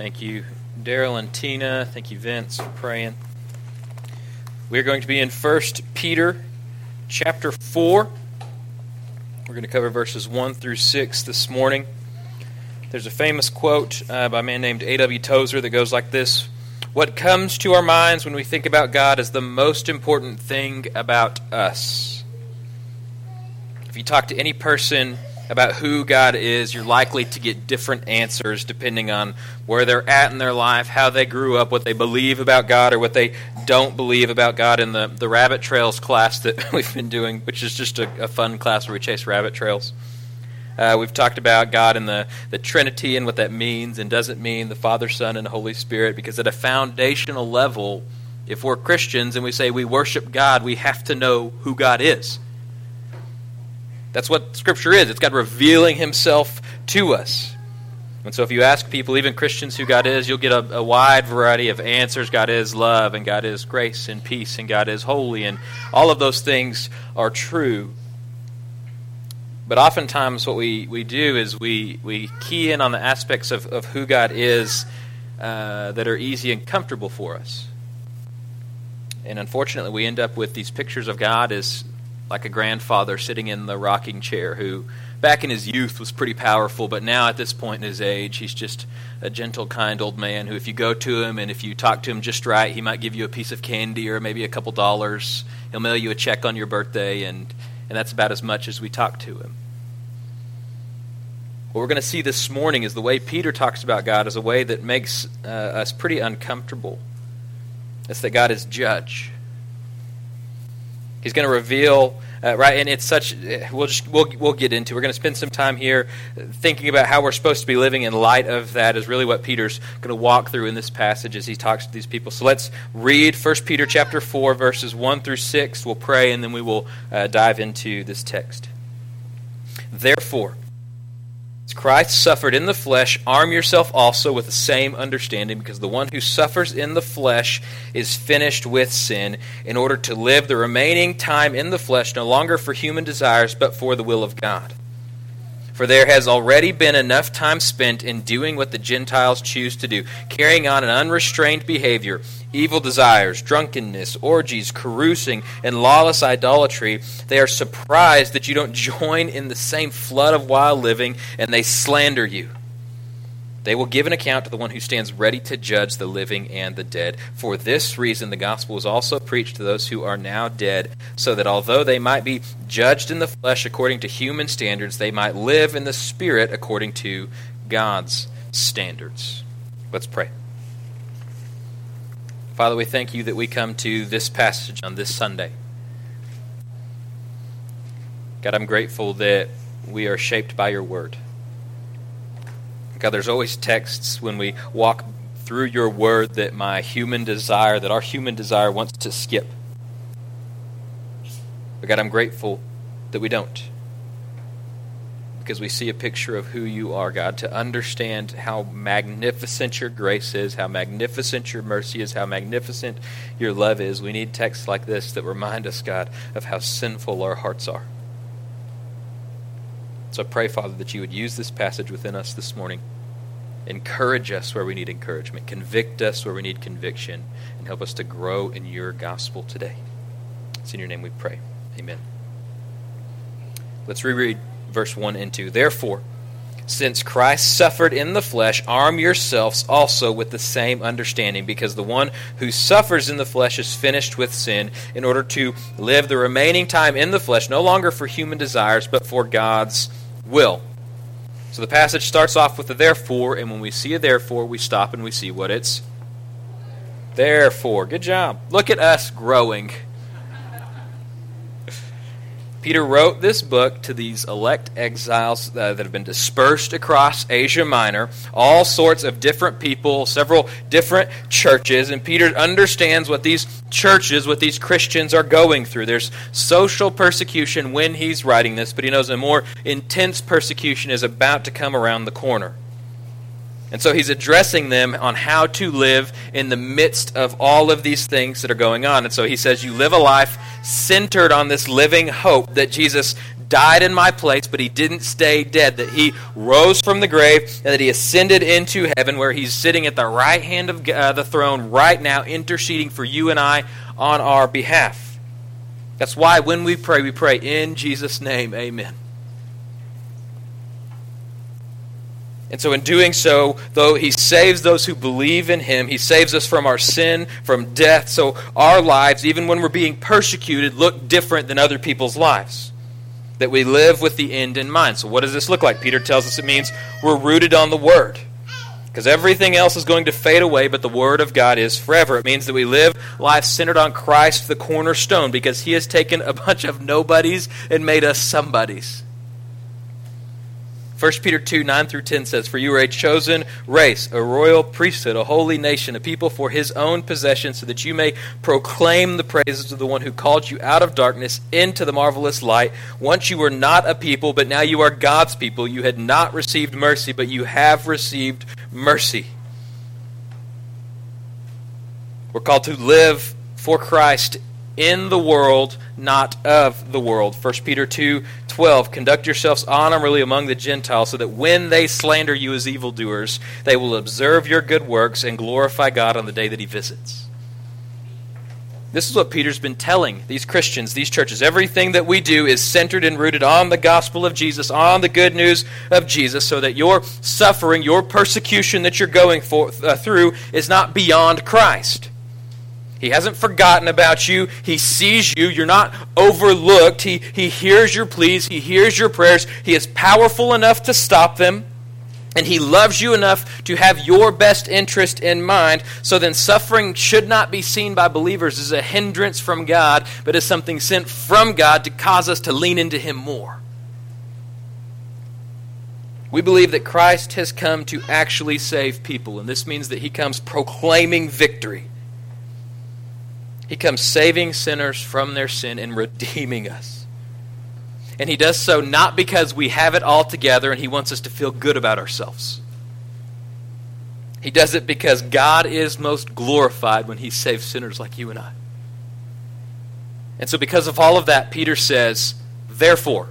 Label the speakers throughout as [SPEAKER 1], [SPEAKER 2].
[SPEAKER 1] Thank you, Daryl and Tina. Thank you, Vince, for praying. We're going to be in 1 Peter chapter 4. We're going to cover verses 1 through 6 this morning. There's a famous quote uh, by a man named A.W. Tozer that goes like this What comes to our minds when we think about God is the most important thing about us. If you talk to any person about who God is, you're likely to get different answers depending on where they're at in their life, how they grew up, what they believe about God, or what they don't believe about God. In the, the rabbit trails class that we've been doing, which is just a, a fun class where we chase rabbit trails. Uh, we've talked about God and the, the Trinity and what that means and doesn't mean, the Father, Son, and Holy Spirit, because at a foundational level, if we're Christians and we say we worship God, we have to know who God is. That's what Scripture is. It's God revealing Himself to us. And so, if you ask people, even Christians, who God is, you'll get a, a, wide variety of answers. God is love, and God is grace and peace, and God is holy, and all of those things are true. But oftentimes, what we, we do is we, we key in on the aspects of, of who God is uh, that are easy and comfortable for us. And unfortunately, we end up with these pictures of God as like a grandfather sitting in the rocking chair who back in his youth was pretty powerful, but now at this point in his age, he's just a gentle, kind old man who, if you go to him and if you talk to him just right, he might give you a piece of candy or maybe a couple dollars. He'll mail you a check on your birthday, and, and that's about as much as we talk to him. What we're going to see this morning is the way Peter talks about God is a way that makes uh, us pretty uncomfortable. It's that God is judge. He's going to reveal, uh, right? And it's such. We'll just we'll we'll get into. We're going to spend some time here thinking about how we're supposed to be living in light of that. Is really what Peter's going to walk through in this passage as he talks to these people. So let's read 1 Peter chapter four verses one through six. We'll pray and then we will uh, dive into this text. Therefore. Christ suffered in the flesh, arm yourself also with the same understanding, because the one who suffers in the flesh is finished with sin, in order to live the remaining time in the flesh no longer for human desires, but for the will of God. For there has already been enough time spent in doing what the Gentiles choose to do, carrying on an unrestrained behavior, evil desires, drunkenness, orgies, carousing, and lawless idolatry. They are surprised that you don't join in the same flood of wild living, and they slander you. They will give an account to the one who stands ready to judge the living and the dead. For this reason, the gospel was also preached to those who are now dead, so that although they might be judged in the flesh according to human standards, they might live in the spirit according to God's standards. Let's pray. Father, we thank you that we come to this passage on this Sunday. God, I'm grateful that we are shaped by your word. God, there's always texts when we walk through your word that my human desire, that our human desire wants to skip. But God, I'm grateful that we don't. Because we see a picture of who you are, God, to understand how magnificent your grace is, how magnificent your mercy is, how magnificent your love is. We need texts like this that remind us, God, of how sinful our hearts are. So I pray, Father, that you would use this passage within us this morning. Encourage us where we need encouragement. Convict us where we need conviction. And help us to grow in your gospel today. It's in your name we pray. Amen. Let's reread verse 1 and 2. Therefore, since Christ suffered in the flesh, arm yourselves also with the same understanding, because the one who suffers in the flesh is finished with sin, in order to live the remaining time in the flesh, no longer for human desires, but for God's will. So the passage starts off with a therefore, and when we see a therefore, we stop and we see what it's therefore. Good job. Look at us growing. Peter wrote this book to these elect exiles uh, that have been dispersed across Asia Minor, all sorts of different people, several different churches, and Peter understands what these churches, what these Christians are going through. There's social persecution when he's writing this, but he knows a more intense persecution is about to come around the corner. And so he's addressing them on how to live in the midst of all of these things that are going on. And so he says, You live a life centered on this living hope that Jesus died in my place, but he didn't stay dead, that he rose from the grave, and that he ascended into heaven, where he's sitting at the right hand of uh, the throne right now, interceding for you and I on our behalf. That's why when we pray, we pray in Jesus' name, amen. And so, in doing so, though he saves those who believe in him, he saves us from our sin, from death. So, our lives, even when we're being persecuted, look different than other people's lives. That we live with the end in mind. So, what does this look like? Peter tells us it means we're rooted on the Word. Because everything else is going to fade away, but the Word of God is forever. It means that we live life centered on Christ, the cornerstone, because He has taken a bunch of nobodies and made us somebodies. 1 Peter 2 9 through 10 says, For you are a chosen race, a royal priesthood, a holy nation, a people for his own possession, so that you may proclaim the praises of the one who called you out of darkness into the marvelous light. Once you were not a people, but now you are God's people. You had not received mercy, but you have received mercy. We're called to live for Christ in the world, not of the world. 1 Peter 2 12. Conduct yourselves honorably among the Gentiles, so that when they slander you as evildoers, they will observe your good works and glorify God on the day that He visits. This is what Peter's been telling these Christians, these churches. Everything that we do is centered and rooted on the gospel of Jesus, on the good news of Jesus, so that your suffering, your persecution that you're going for, uh, through, is not beyond Christ. He hasn't forgotten about you. He sees you. You're not overlooked. He, he hears your pleas. He hears your prayers. He is powerful enough to stop them. And he loves you enough to have your best interest in mind. So then, suffering should not be seen by believers as a hindrance from God, but as something sent from God to cause us to lean into him more. We believe that Christ has come to actually save people, and this means that he comes proclaiming victory. He comes saving sinners from their sin and redeeming us. And he does so not because we have it all together and he wants us to feel good about ourselves. He does it because God is most glorified when he saves sinners like you and I. And so, because of all of that, Peter says, therefore.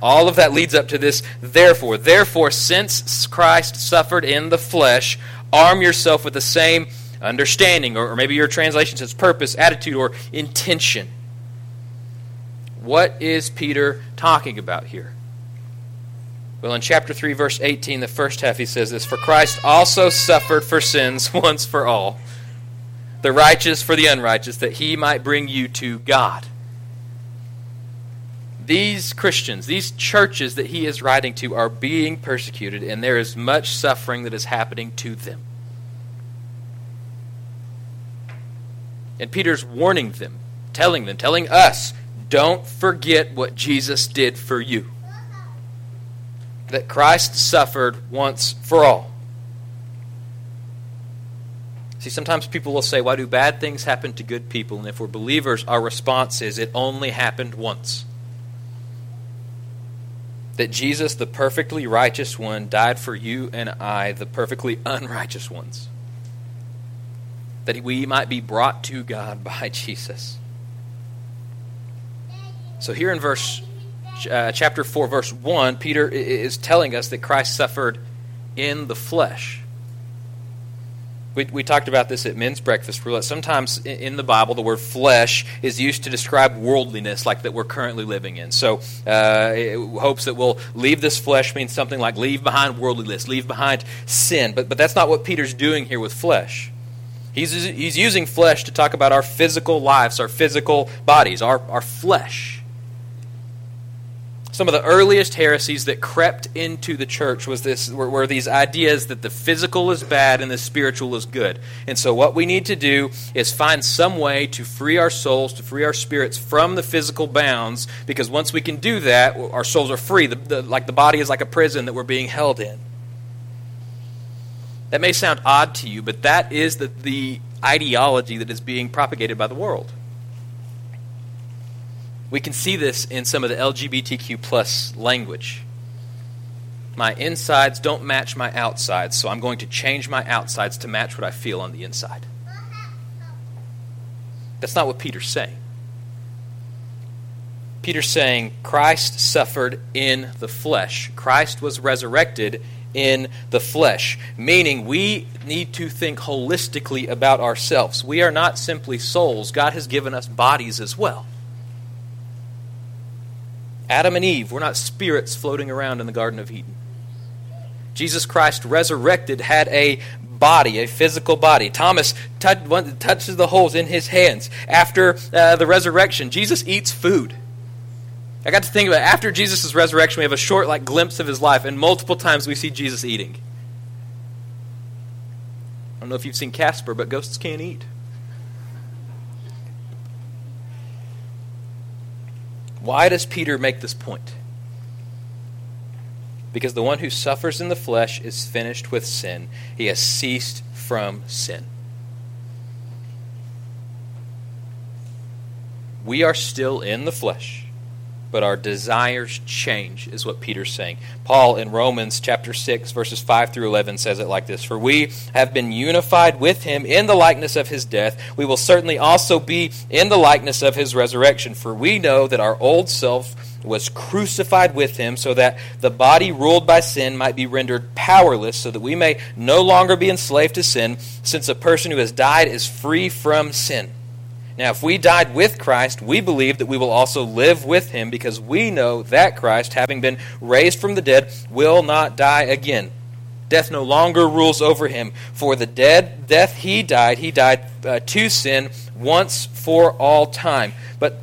[SPEAKER 1] All of that leads up to this, therefore. Therefore, since Christ suffered in the flesh, arm yourself with the same understanding, or, maybe your translation says purpose, attitude, or intention. What is Peter talking about here? Well, in chapter 3, verse 18, the first half, he says this For Christ also suffered for sins once for all, the righteous for the unrighteous, that he might bring you to God. These Christians, these churches that he is writing to, are being persecuted, and there is much suffering that is happening to them. And Peter's warning them, telling them, telling us, don't forget what Jesus did for you. That Christ suffered once for all. See, sometimes people will say, Why do bad things happen to good people? And if we're believers, our response is, It only happened once. That Jesus, the perfectly righteous one, died for you and I, the perfectly unrighteous ones that we might be brought to God by Jesus. So here in verse uh, chapter 4 verse 1, Peter is telling us that Christ suffered in the flesh. We, we talked about this at men's breakfast roulette. Sometimes in the Bible, the word flesh is used to describe worldliness like that we're currently living in. So, uh, hopes that we'll leave this flesh means something like leave behind worldliness, leave behind sin. But, but that's not what Peter's doing here with flesh. He's, he's using flesh to talk about our physical lives, our physical bodies, our, our flesh. Some of the earliest heresies that crept into the church was this were, were these ideas that the physical is bad and the spiritual is good. And so what we need to do is find some way to free our souls, to free our spirits from the physical bounds, because once we can do that, our souls are free. The, the, like the body is like a prison that we're being held in. That may sound odd to you, but that is the, the ideology that is being propagated by the world. We can see this in some of the LGBTQ plus language. My insides don't match my outsides, so I'm going to change my outsides to match what I feel on the inside. That's not what Peter's saying. Peter's saying Christ suffered in the flesh. Christ was resurrected in the flesh, meaning we need to think holistically about ourselves. We are not simply souls, God has given us bodies as well. Adam and Eve were not spirits floating around in the Garden of Eden. Jesus Christ resurrected had a body, a physical body. Thomas touches the holes in his hands. After uh, the resurrection, Jesus eats food. I got to think about it. after Jesus' resurrection, we have a short like glimpse of his life, and multiple times we see Jesus eating. I don't know if you've seen Casper, but ghosts can't eat. Why does Peter make this point? Because the one who suffers in the flesh is finished with sin. He has ceased from sin. We are still in the flesh but our desires change, is what Peter's saying. Paul in Romans chapter 6, verses 5 through 11 says it like this For we have been unified with him in the likeness of his death. We will certainly also be in the likeness of his resurrection. For we know that our old self was crucified with him so that the body ruled by sin might be rendered powerless, so that we may no longer be enslaved to sin, since a person who has died is free from sin. Now, if we died with Christ, we believe that we will also live with him because we know that Christ, having been raised from the dead, will not die again. Death no longer rules over him. For the dead death he died, he died uh, to sin once for all time. But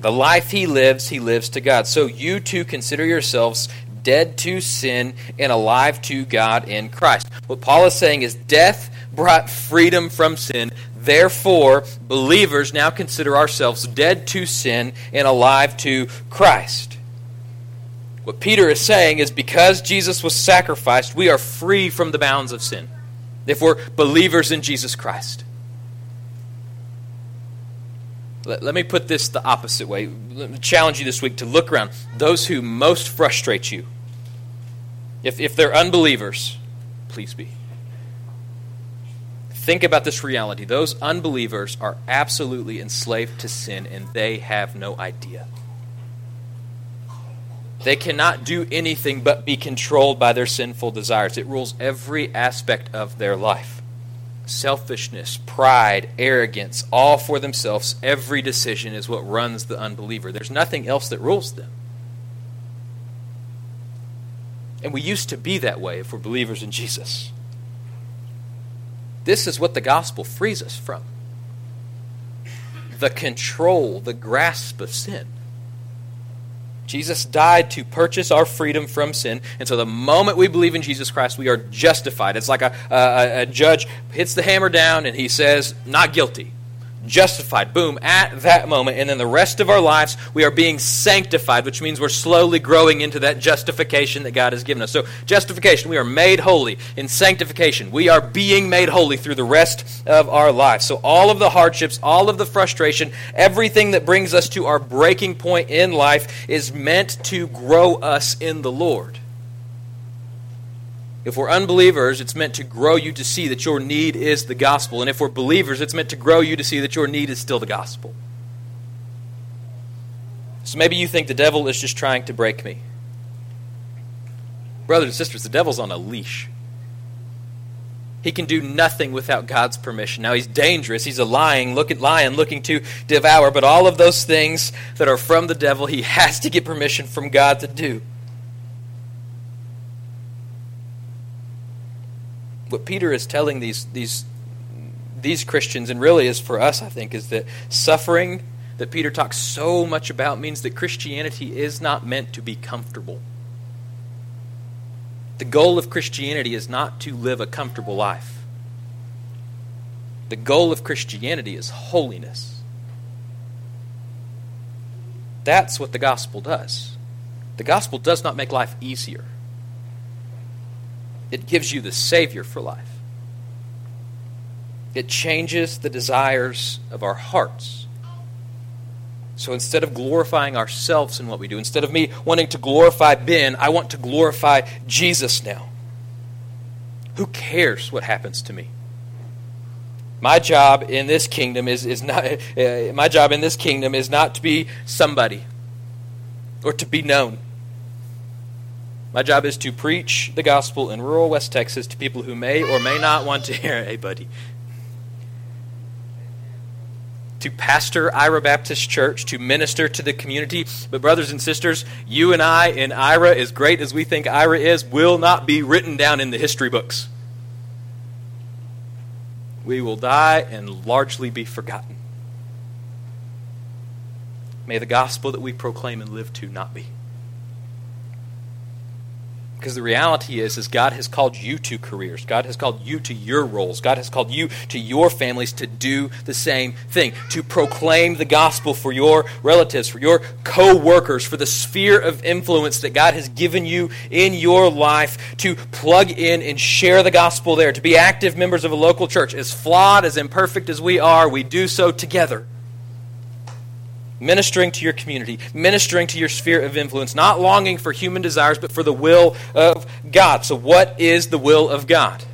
[SPEAKER 1] the life he lives, he lives to God. So you too consider yourselves dead to sin and alive to God in Christ. What Paul is saying is death brought freedom from sin. Therefore, believers now consider ourselves dead to sin and alive to Christ. What Peter is saying is because Jesus was sacrificed, we are free from the bounds of sin. If we're believers in Jesus Christ. Let, let me put this the opposite way. Let me challenge you this week to look around. Those who most frustrate you, if, if they're unbelievers, please be. Think about this reality. Those unbelievers are absolutely enslaved to sin and they have no idea. They cannot do anything but be controlled by their sinful desires. It rules every aspect of their life. Selfishness, pride, arrogance, all for themselves. Every decision is what runs the unbeliever. There's nothing else that rules them. And we used to be that way if we're believers in Jesus. This is what the gospel frees us from the control, the grasp of sin. Jesus died to purchase our freedom from sin. And so the moment we believe in Jesus Christ, we are justified. It's like a, a, a judge hits the hammer down and he says, not guilty justified. Boom, at that moment. And then the rest of our lives, we are being sanctified, which means we're slowly growing into that justification that God has given us. So, justification, we are made holy. In sanctification, we are being made holy through the rest of our lives. So, all of the hardships, all of the frustration, everything that brings us to our breaking point in life is meant to grow us in the Lord. If we're unbelievers, it's meant to grow you to see that your need is the gospel. And if we're believers, it's meant to grow you to see that your need is still the gospel. So maybe you think the devil is just trying to break me. Brothers and sisters, the devil's on a leash. He can do nothing without God's permission. Now he's dangerous. He's a lying, look at lion looking to devour, but all of those things that are from the devil, he has to get permission from God to do. What Peter is telling these these these Christians, and really is for us, I think, is that suffering that Peter talks so much about means that Christianity is not meant to be comfortable. The goal of Christianity is not to live a comfortable life. The goal of Christianity is holiness. That's what the gospel does. The gospel does not make life easier it gives you the Savior for life. It changes the desires of our hearts. So instead of glorifying ourselves in what we do, instead of me wanting to glorify Ben, I want to glorify Jesus now. Who cares what happens to me? My job in this kingdom is, is not uh, my job in this kingdom is not to be somebody. or to be known. My job is to preach the gospel in rural West Texas to people who may or may not want to hear it. Hey, buddy. To pastor Ira Baptist Church, to minister to the community. But, brothers and sisters, you and I in Ira, as great as we think Ira is, will not be written down in the history books. We will die and largely be forgotten. May the gospel that we proclaim and live to not be. Because the reality is, is God has called you to careers. God has called you to your roles. God has called you to your families to do the same thing. To proclaim the gospel for your relatives, for your co-workers, for the sphere of influence that God has given you in your life. To plug in and share the gospel there. To be active members of a local church. As flawed, as imperfect as we are, we do so together ministering to your community, ministering to your sphere of influence, not longing for human desires, but for the will of God. So, what is the will of God?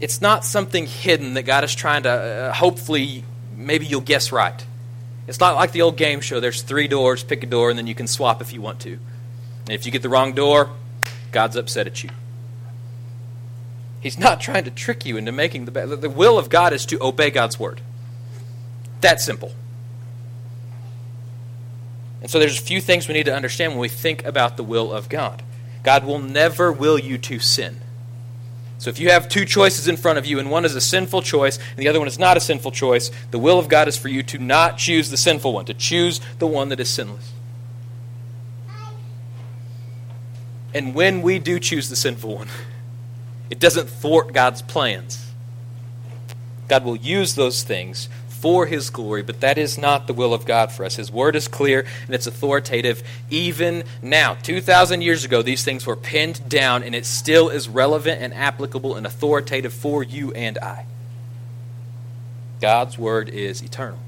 [SPEAKER 1] It's not something hidden that God is trying to, uh, hopefully, maybe you'll guess right. It's not like the old game show. There's three doors, pick a door, and then you can swap if you want to. And if you get the wrong door, God's upset at you. He's not trying to trick you into making the The will of God is to obey God's word. That simple. And so there's a few things we need to understand when we think about the will of God. God will never will you to sin. So if you have two choices in front of you, and one is a sinful choice, and the other one is not a sinful choice, the will of God is for you to not choose the sinful one, to choose the one that is sinless. And when we do choose the sinful one, it doesn't thwart God's plans. God will use those things for His glory, but that is not the will of God for us. His word is clear and it's authoritative even now. 2,000 years ago, these things were pinned down, and it still is relevant and applicable and authoritative for you and I. God's word is eternal.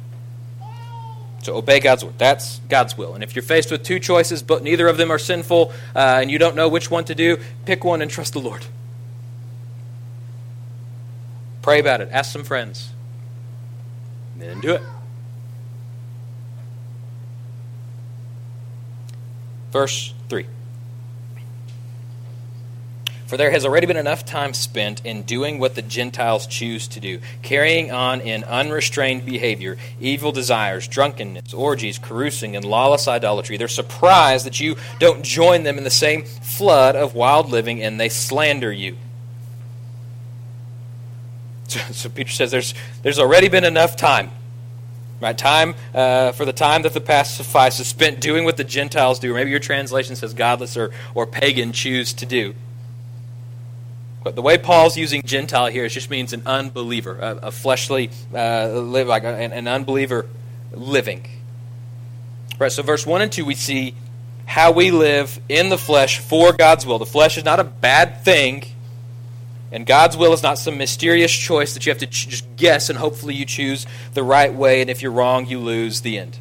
[SPEAKER 1] So obey God's word. That's God's will. And if you're faced with two choices, but neither of them are sinful, uh, and you don't know which one to do, pick one and trust the Lord. Pray about it. Ask some friends then do it. Verse 3. For there has already been enough time spent in doing what the Gentiles choose to do, carrying on in unrestrained behavior, evil desires, drunkenness, orgies, carousing, and lawless idolatry. They're surprised that you don't join them in the same flood of wild living, and they slander you. So, Peter says there's, there's already been enough time. Right? Time uh, for the time that the past suffices spent doing what the Gentiles do. Maybe your translation says godless or, or pagan choose to do. But the way Paul's using Gentile here just means an unbeliever, a, a fleshly, uh, live like an, an unbeliever living. Right. So verse one and two, we see how we live in the flesh for God's will. The flesh is not a bad thing. And God's will is not some mysterious choice that you have to ch- just guess and hopefully you choose the right way, and if you're wrong, you lose the end.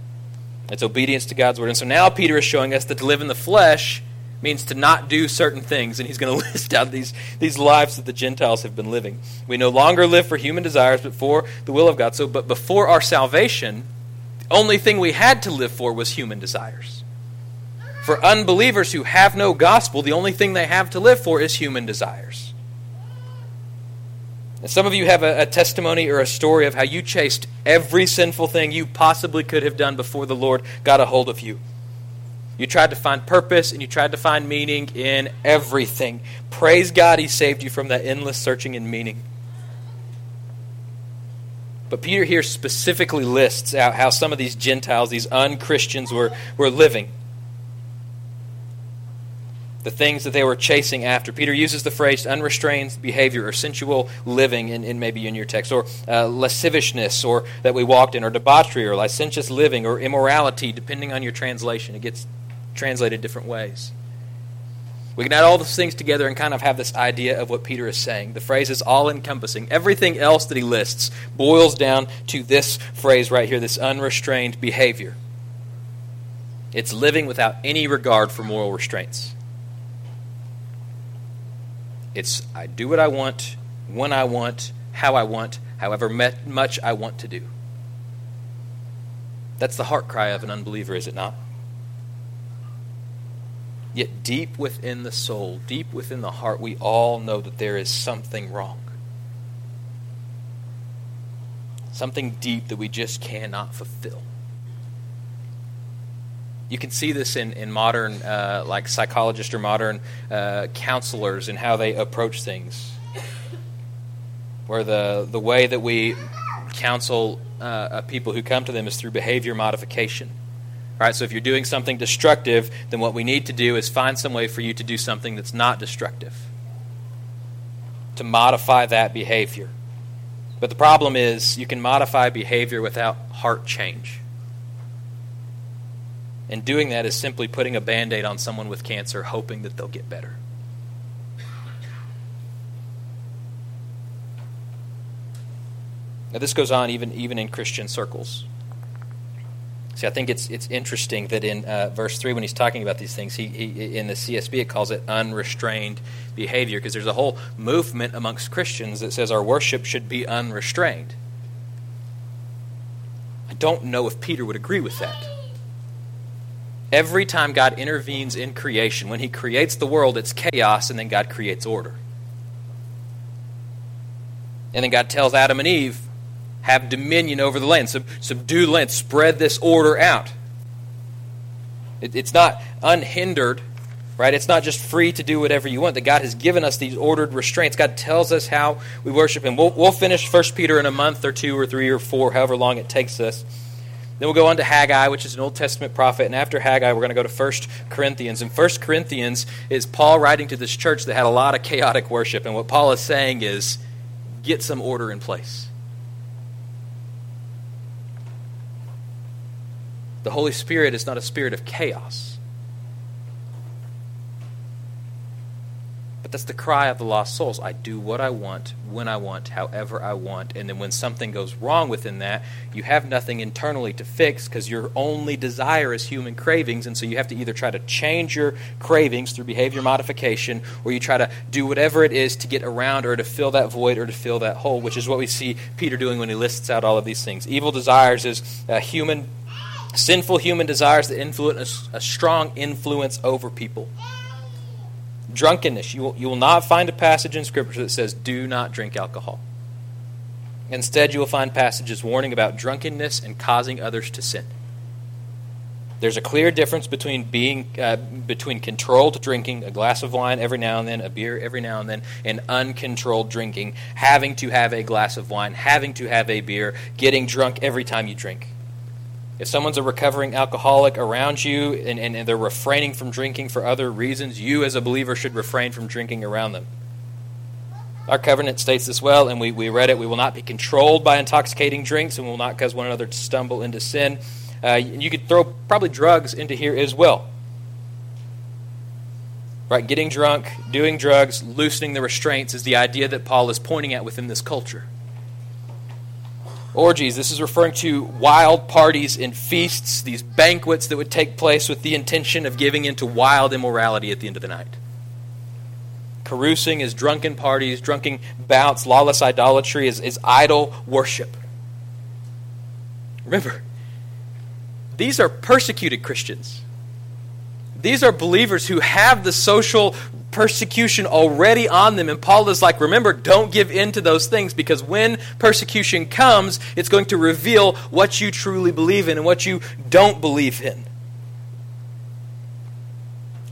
[SPEAKER 1] It's obedience to God's word. And so now Peter is showing us that to live in the flesh means to not do certain things, and he's going to list out these, these lives that the Gentiles have been living. We no longer live for human desires, but for the will of God. So, but before our salvation, the only thing we had to live for was human desires. For unbelievers who have no gospel, the only thing they have to live for is human desires. And some of you have a, a, testimony or a story of how you chased every sinful thing you possibly could have done before the Lord got a hold of you. You tried to find purpose and you tried to find meaning in everything. Praise God, He saved you from that endless searching and meaning. But Peter here specifically lists out how some of these Gentiles, these unchristians, were, were living the things that they were chasing after. Peter uses the phrase unrestrained behavior or sensual living, in, in maybe in your text, or uh, lasciviousness, or that we walked in, or debauchery, or licentious living, or immorality, depending on your translation. It gets translated different ways. We can add all those things together and kind of have this idea of what Peter is saying. The phrase is all encompassing. Everything else that he lists boils down to this phrase right here this unrestrained behavior. It's living without any regard for moral restraints. It's I do what I want, when I want, how I want, however much I want to do. That's the heart cry of an unbeliever, is it not? Yet deep within the soul, deep within the heart, we all know that there is something wrong. Something deep that we just cannot fulfill. You can see this in, in modern, uh, like psychologists or modern uh, counselors and how they approach things. Where the, the way that we counsel uh, people who come to them is through behavior modification. Right, so if you're doing something destructive, then what we need to do is find some way for you to do something that's not destructive, to modify that behavior. But the problem is, you can modify behavior without heart change. And doing that is simply putting a band aid on someone with cancer, hoping that they'll get better. Now, this goes on even, even in Christian circles. See, I think it's, it's interesting that in uh, verse 3, when he's talking about these things, he, he, in the CSB it calls it unrestrained behavior because there's a whole movement amongst Christians that says our worship should be unrestrained. I don't know if Peter would agree with that. Every time God intervenes in creation, when he creates the world, it's chaos, and then God creates order. And then God tells Adam and Eve, have dominion over the land, Sub- subdue the land, spread this order out. It, it's not unhindered, right? It's not just free to do whatever you want. That God has given us these ordered restraints. God tells us how we worship Him. We'll, we'll finish First Peter in a month or two or three or four, however long it takes us. Then we'll go on to Haggai, which is an Old Testament prophet. And after Haggai, we're going to go to 1 Corinthians. And 1 Corinthians is Paul writing to this church that had a lot of chaotic worship. And what Paul is saying is get some order in place. The Holy Spirit is not a spirit of chaos. But that's the cry of the lost souls. I do what I want, when I want, however I want. And then when something goes wrong within that, you have nothing internally to fix because your only desire is human cravings. And so you have to either try to change your cravings through behavior modification or you try to do whatever it is to get around or to fill that void or to fill that hole, which is what we see Peter doing when he lists out all of these things. Evil desires is a human Sinful human desires that influence a, strong influence over people. Drunkenness. You will, you will not find a passage in Scripture that says, do not drink alcohol. Instead, you will find passages warning about drunkenness and causing others to sin. There's a clear difference between being uh, between controlled drinking, a glass of wine every now and then, a beer every now and then, and uncontrolled drinking, having to have a glass of wine, having to have a beer, getting drunk every time you drink. If someone's a recovering alcoholic around you and, and, and, they're refraining from drinking for other reasons, you as a believer should refrain from drinking around them. Our covenant states this well, and we, we read it. We will not be controlled by intoxicating drinks, and we will not cause one another to stumble into sin. Uh, you could throw probably drugs into here as well. Right? Getting drunk, doing drugs, loosening the restraints is the idea that Paul is pointing at within this culture orgies. This is referring to wild parties and feasts, these banquets that would take place with the intention of giving into wild immorality at the end of the night. Carousing is drunken parties, drunken bouts, lawless idolatry is, is idol worship. Remember, these are persecuted Christians. These are believers who have the social persecution already on them. And Paul is like, remember, don't give in to those things because when persecution comes, it's going to reveal what you truly believe in and what you don't believe in.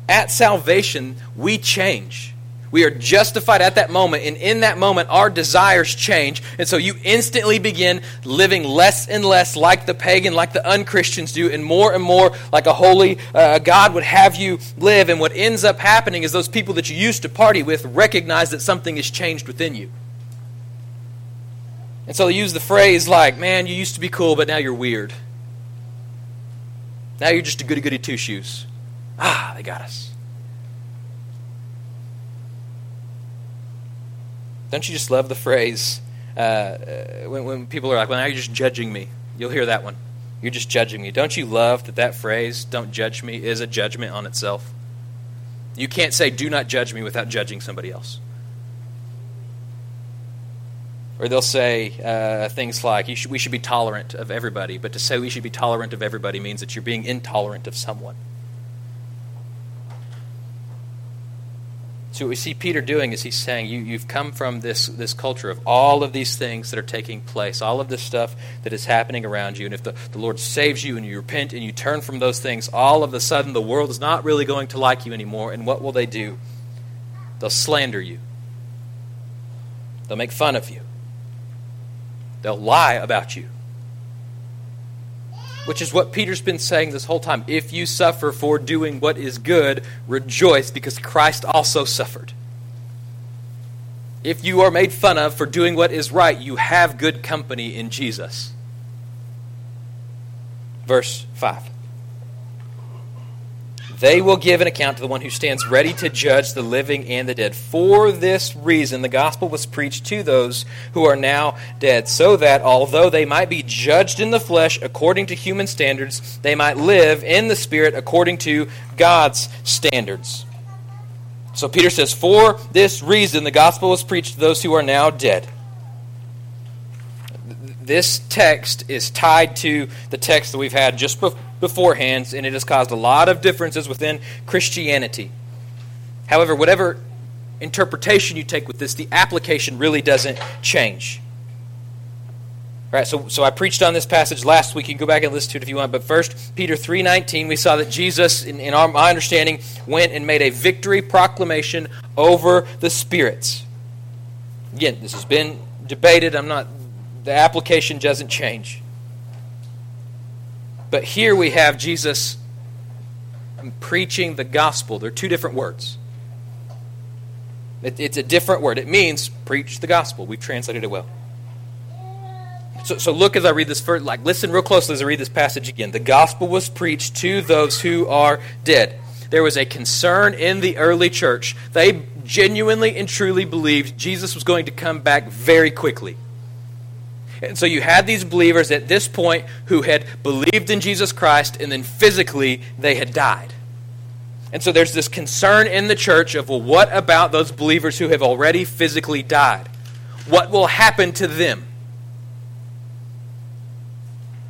[SPEAKER 1] At salvation, we change. We are justified at that moment, and in that moment, our desires change. And so you instantly begin living less and less like the pagan, like the unchristians do, and more and more like a holy uh, God would have you live. And what ends up happening is those people that you used to party with recognize that something has changed within you. And so they use the phrase like, man, you used to be cool, but now you're weird. Now you're just a goody goody two shoes. Ah, they got us. Don't you just love the phrase uh, uh, when, when people are like, well, now you're just judging me? You'll hear that one. You're just judging me. Don't you love that that phrase, don't judge me, is a judgment on itself? You can't say, do not judge me without judging somebody else. Or they'll say uh, things like, should, we should be tolerant of everybody. But to say we should be tolerant of everybody means that you're being intolerant of someone. So what we see Peter doing is he's saying, you, You've come from this, this culture of all of these things that are taking place, all of this stuff that is happening around you. And if the, the Lord saves you and you repent and you turn from those things, all of a sudden the world is not really going to like you anymore. And what will they do? They'll slander you, they'll make fun of you, they'll lie about you which is what Peter's been saying this whole time. If you suffer for doing what is good, rejoice because Christ also suffered. If you are made fun of for doing what is right, you have good company in Jesus. Verse 5. They will give an account to the one who stands ready to judge the living and the dead. For this reason, the gospel was preached to those who are now dead, so that although they might be judged in the flesh according to human standards, they might live in the spirit according to God's standards. So Peter says, For this reason, the gospel was preached to those who are now dead this text is tied to the text that we've had just beforehand, and it has caused a lot of differences within Christianity. However, whatever interpretation you take with this, the application really doesn't change. Right, so, so I preached on this passage last week. You can go back and listen to it if you want. But first, Peter 3.19, we saw that Jesus, in, in our, my understanding, went and made a victory proclamation over the spirits. Again, this has been debated. I'm not the application doesn't change. But here we have Jesus preaching the gospel. They're two different words. It, it's a different word. It means preach the gospel. We've translated it well. So, so look as I read this first, like listen real closely as I read this passage again. The gospel was preached to those who are dead. There was a concern in the early church. They genuinely and truly believed Jesus was going to come back very quickly. And so you had these believers at this point who had believed in Jesus Christ and then physically they had died. And so there's this concern in the church of, well, what about those believers who have already physically died? What will happen to them?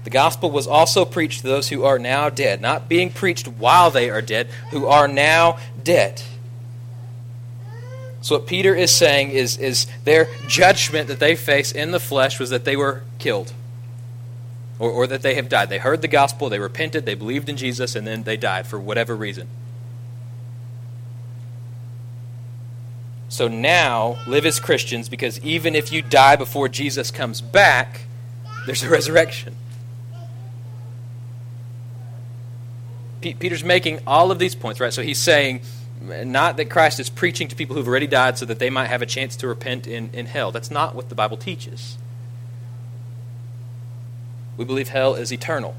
[SPEAKER 1] The gospel was also preached to those who are now dead, not being preached while they are dead, who are now dead. So, what Peter is saying is, is their judgment that they face in the flesh was that they were killed or, or that they have died. They heard the gospel, they repented, they believed in Jesus, and then they died for whatever reason. So now, live as Christians because even if you die before Jesus comes back, there's a resurrection. Peter's making all of these points, right? So he's saying not that Christ is preaching to people who've already died so that they might have a chance to repent in, in hell. That's not what the Bible teaches. We believe hell is eternal.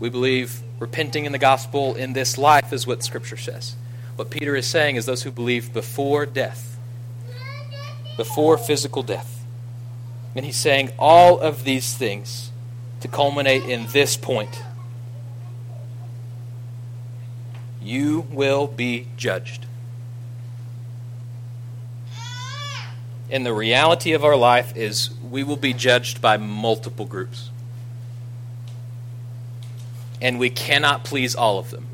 [SPEAKER 1] We believe repenting in the gospel in this life is what Scripture says. What Peter is saying is those who believe before death, before physical death. And he's saying all of these things to culminate in this point you will be judged. And the reality of our life is we will be judged by multiple groups. And we cannot please all of them.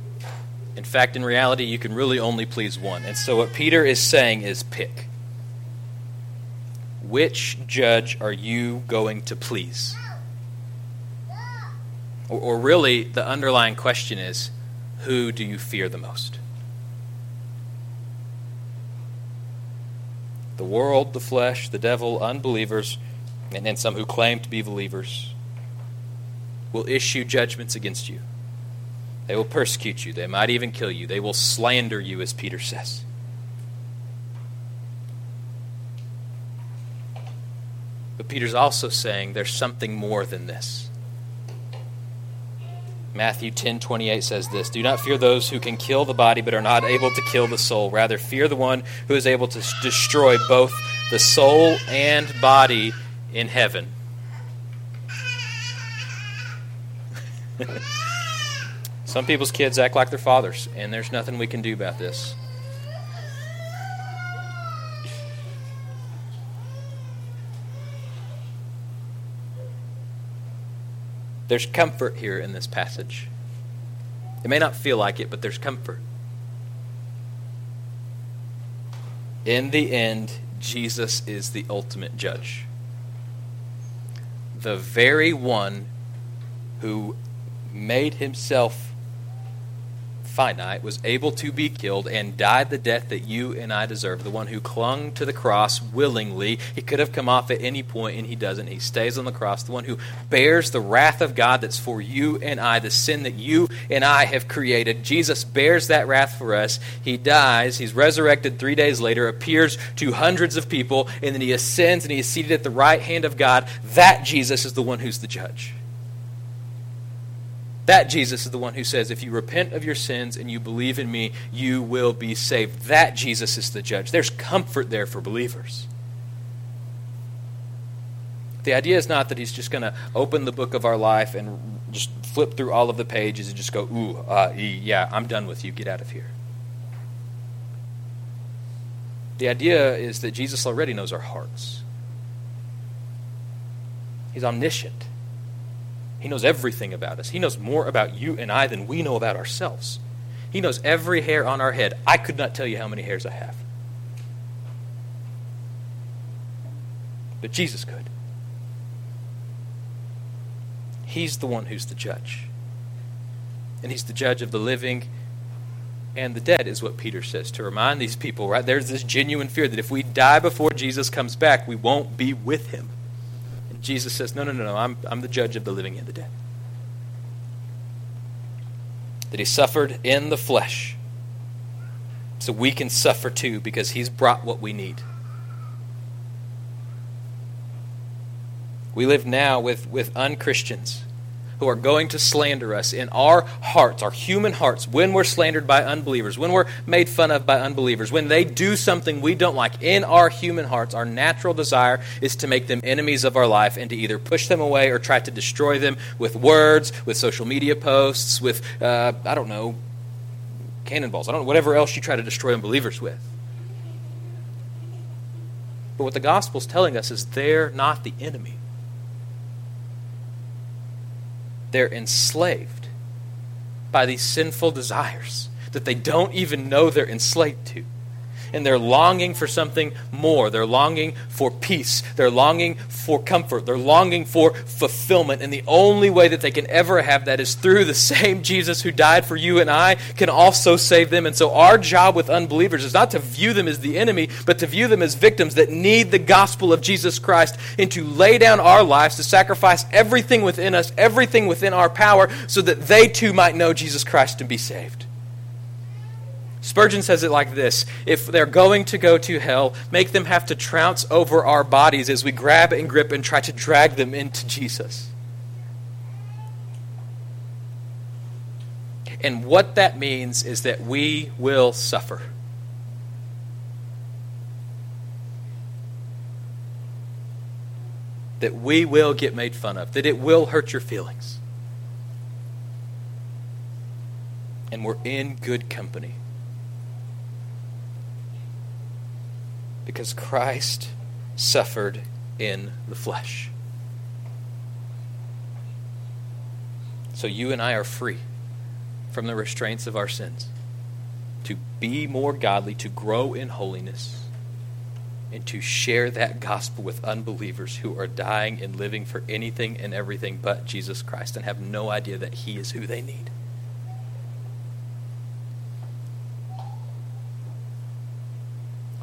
[SPEAKER 1] In fact, in reality, you can really only please one. And so, what Peter is saying is pick. Which judge are you going to please? Or, or really, the underlying question is who do you fear the most? The world, the flesh, the devil, unbelievers, and then some who claim to be believers will issue judgments against you. They will persecute you. They might even kill you. They will slander you, as Peter says. But Peter's also saying there's something more than this. Matthew 10:28 says this, "Do not fear those who can kill the body but are not able to kill the soul. Rather fear the one who is able to destroy both the soul and body in heaven." Some people's kids act like their fathers, and there's nothing we can do about this. There's comfort here in this passage. It may not feel like it, but there's comfort. In the end, Jesus is the ultimate judge. The very one who made himself finite, was able to be killed, and died the death that you and I deserve. The one who clung to the cross willingly. He could have come off at any point, and he doesn't. He stays on the cross. The one who bears the wrath of God that's for you and I, the sin that you and I have created. Jesus bears that wrath for us. He dies. He's resurrected three days later, appears to hundreds of people, and then he ascends and he is seated at the right hand of God. That Jesus is the one who's the judge. That Jesus is the one who says, if you repent of your sins and you believe in me, you will be saved. That Jesus is the judge. There's comfort there for believers. The idea is not that he's just going to open the book of our life and just flip through all of the pages and just go, ooh, uh, yeah, I'm done with you. Get out of here. The idea is that Jesus already knows our hearts. He's omniscient. He knows everything about us. He knows more about you and I than we know about ourselves. He knows every hair on our head. I could not tell you how many hairs I have. But Jesus could. He's the one who's the judge. And he's the judge of the living and the dead, is what Peter says, to remind these people, right? There's this genuine fear that if we die before Jesus comes back, we won't be with him. Jesus says, No, no, no, no, I'm, I'm the judge of the living and the dead. That he suffered in the flesh. So we can suffer too because he's brought what we need. We live now with, with unchristians who are going to slander us in our hearts, our human hearts, when we're slandered by unbelievers, when we're made fun of by unbelievers, when they do something we don't like, in our human hearts, our natural desire is to make them enemies of our life and to either push them away or try to destroy them with words, with social media posts, with, uh, I don't know, cannonballs, I don't know, whatever else you try to destroy unbelievers with. But what the gospel's telling us is they're not the enemy. They're enslaved by these sinful desires that they don't even know they're enslaved to and they're longing for something more. They're longing for peace. They're longing for comfort. They're longing for fulfillment. And the only way that they can ever have that is through the same Jesus who died for you and I can also save them. And so our job with unbelievers is not to view them as the enemy, but to view them as victims that need the gospel of Jesus Christ and to lay down our lives, to sacrifice everything within us, everything within our power, so that they too might know Jesus Christ and be saved. Spurgeon says it like this If they're going to go to hell, make them have to trounce over our bodies as we grab and grip and try to drag them into Jesus. And what that means is that we will suffer. That we will get made fun of, that it will hurt your feelings. And we're in good company. Because Christ suffered in the flesh. So you and I are free from the restraints of our sins to be more godly, to grow in holiness, and to share that gospel with unbelievers who are dying and living for anything and everything but Jesus Christ and have no idea that He is who they need.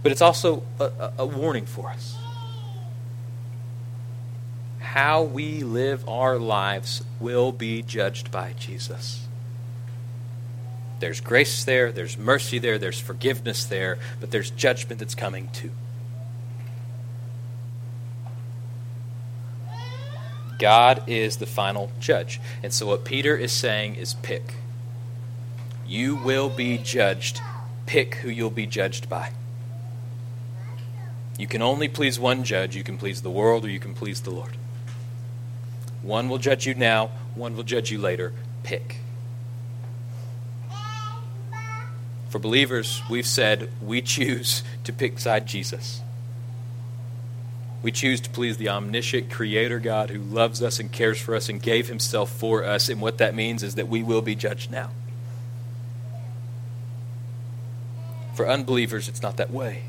[SPEAKER 1] But it's also a, a, warning for us. How we live our lives will be judged by Jesus. There's grace there, there's mercy there, there's forgiveness there, but there's judgment that's coming too. God is the final judge. And so what Peter is saying is pick. You will be judged. Pick who you'll be judged by. You can only please one judge. You can please the world or you can please the Lord. One will judge you now, one will judge you later. Pick. For believers, we've said we choose to pick side Jesus. We choose to please the omniscient Creator God who loves us and cares for us and gave Himself for us. And what that means is that we will be judged now. For unbelievers, it's not that way.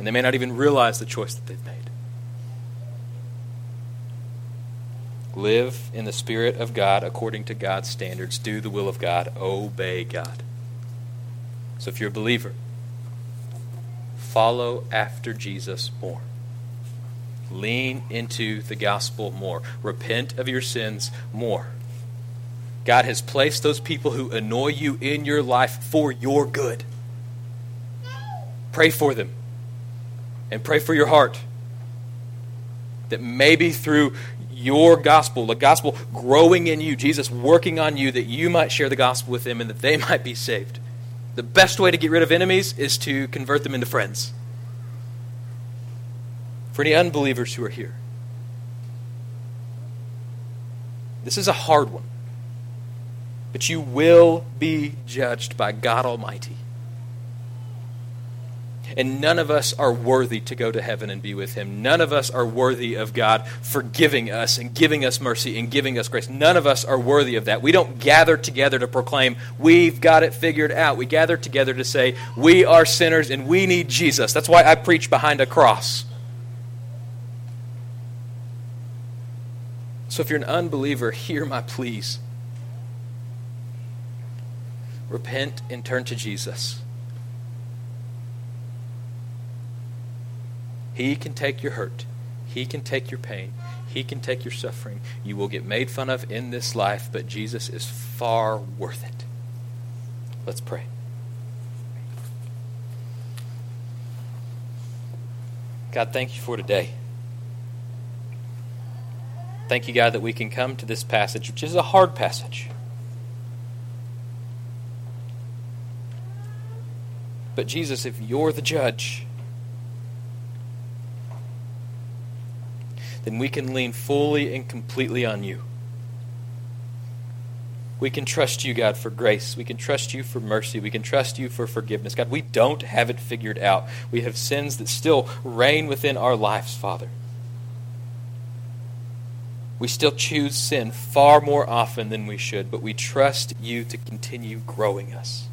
[SPEAKER 1] And they may not even realize the choice that they've made. Live in the Spirit of God according to God's standards. Do the will of God. Obey God. So if you're a believer, follow after Jesus more. Lean into the gospel more. Repent of your sins more. God has placed those people who annoy you in your life for your good. Pray for them and pray for your heart that maybe through your gospel, the gospel growing in you, Jesus working on you, that you might share the gospel with them and that they might be saved. The best way to get rid of enemies is to convert them into friends. For any unbelievers who are here, this is a hard one, but you will be judged by God Almighty. And none of us are worthy to go to heaven and be with Him. None of us are worthy of God forgiving us and giving us mercy and giving us grace. None of us are worthy of that. We don't gather together to proclaim, we've got it figured out. We gather together to say, we are sinners and we need Jesus. That's why I preach behind a cross. So if you're an unbeliever, hear my pleas. Repent and turn to Jesus. He can take your hurt. He can take your pain. He can take your suffering. You will get made fun of in this life, but Jesus is far worth it. Let's pray. God, thank you for today. Thank you, God, that we can come to this passage, which is a hard passage. But Jesus, if you're the judge, then we can lean fully and completely on you. We can trust you, God, for grace. We can trust you for mercy. We can trust you for forgiveness. God, we don't have it figured out. We have sins that still reign within our lives, Father. We still choose sin far more often than we should, but we trust you to continue growing us.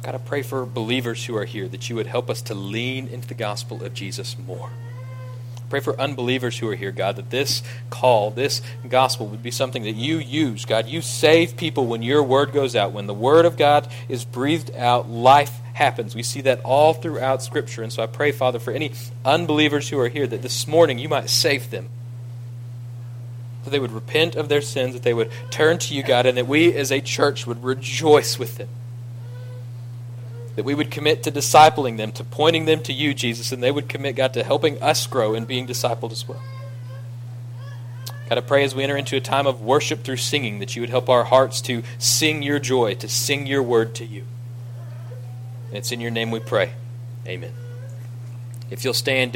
[SPEAKER 1] God, I pray for believers who are here that you would help us to lean into the gospel of Jesus more. Pray for unbelievers who are here, God, that this call, this gospel would be something that you use. God, you save people when your word goes out. When the word of God is breathed out, life happens. We see that all throughout Scripture. And so I pray, Father, for any unbelievers who are here, that this morning you might save them. That they would repent of their sins, that they would turn to you, God, and that we as a church would rejoice with them that we would commit to discipling them, to pointing them to you, Jesus, and they would commit, God, to helping us grow and being discipled as well. God, I pray as we enter into a time of worship through singing that you would help our hearts to sing your joy, to sing your word to you. And it's in your name we pray. Amen. If you'll stand.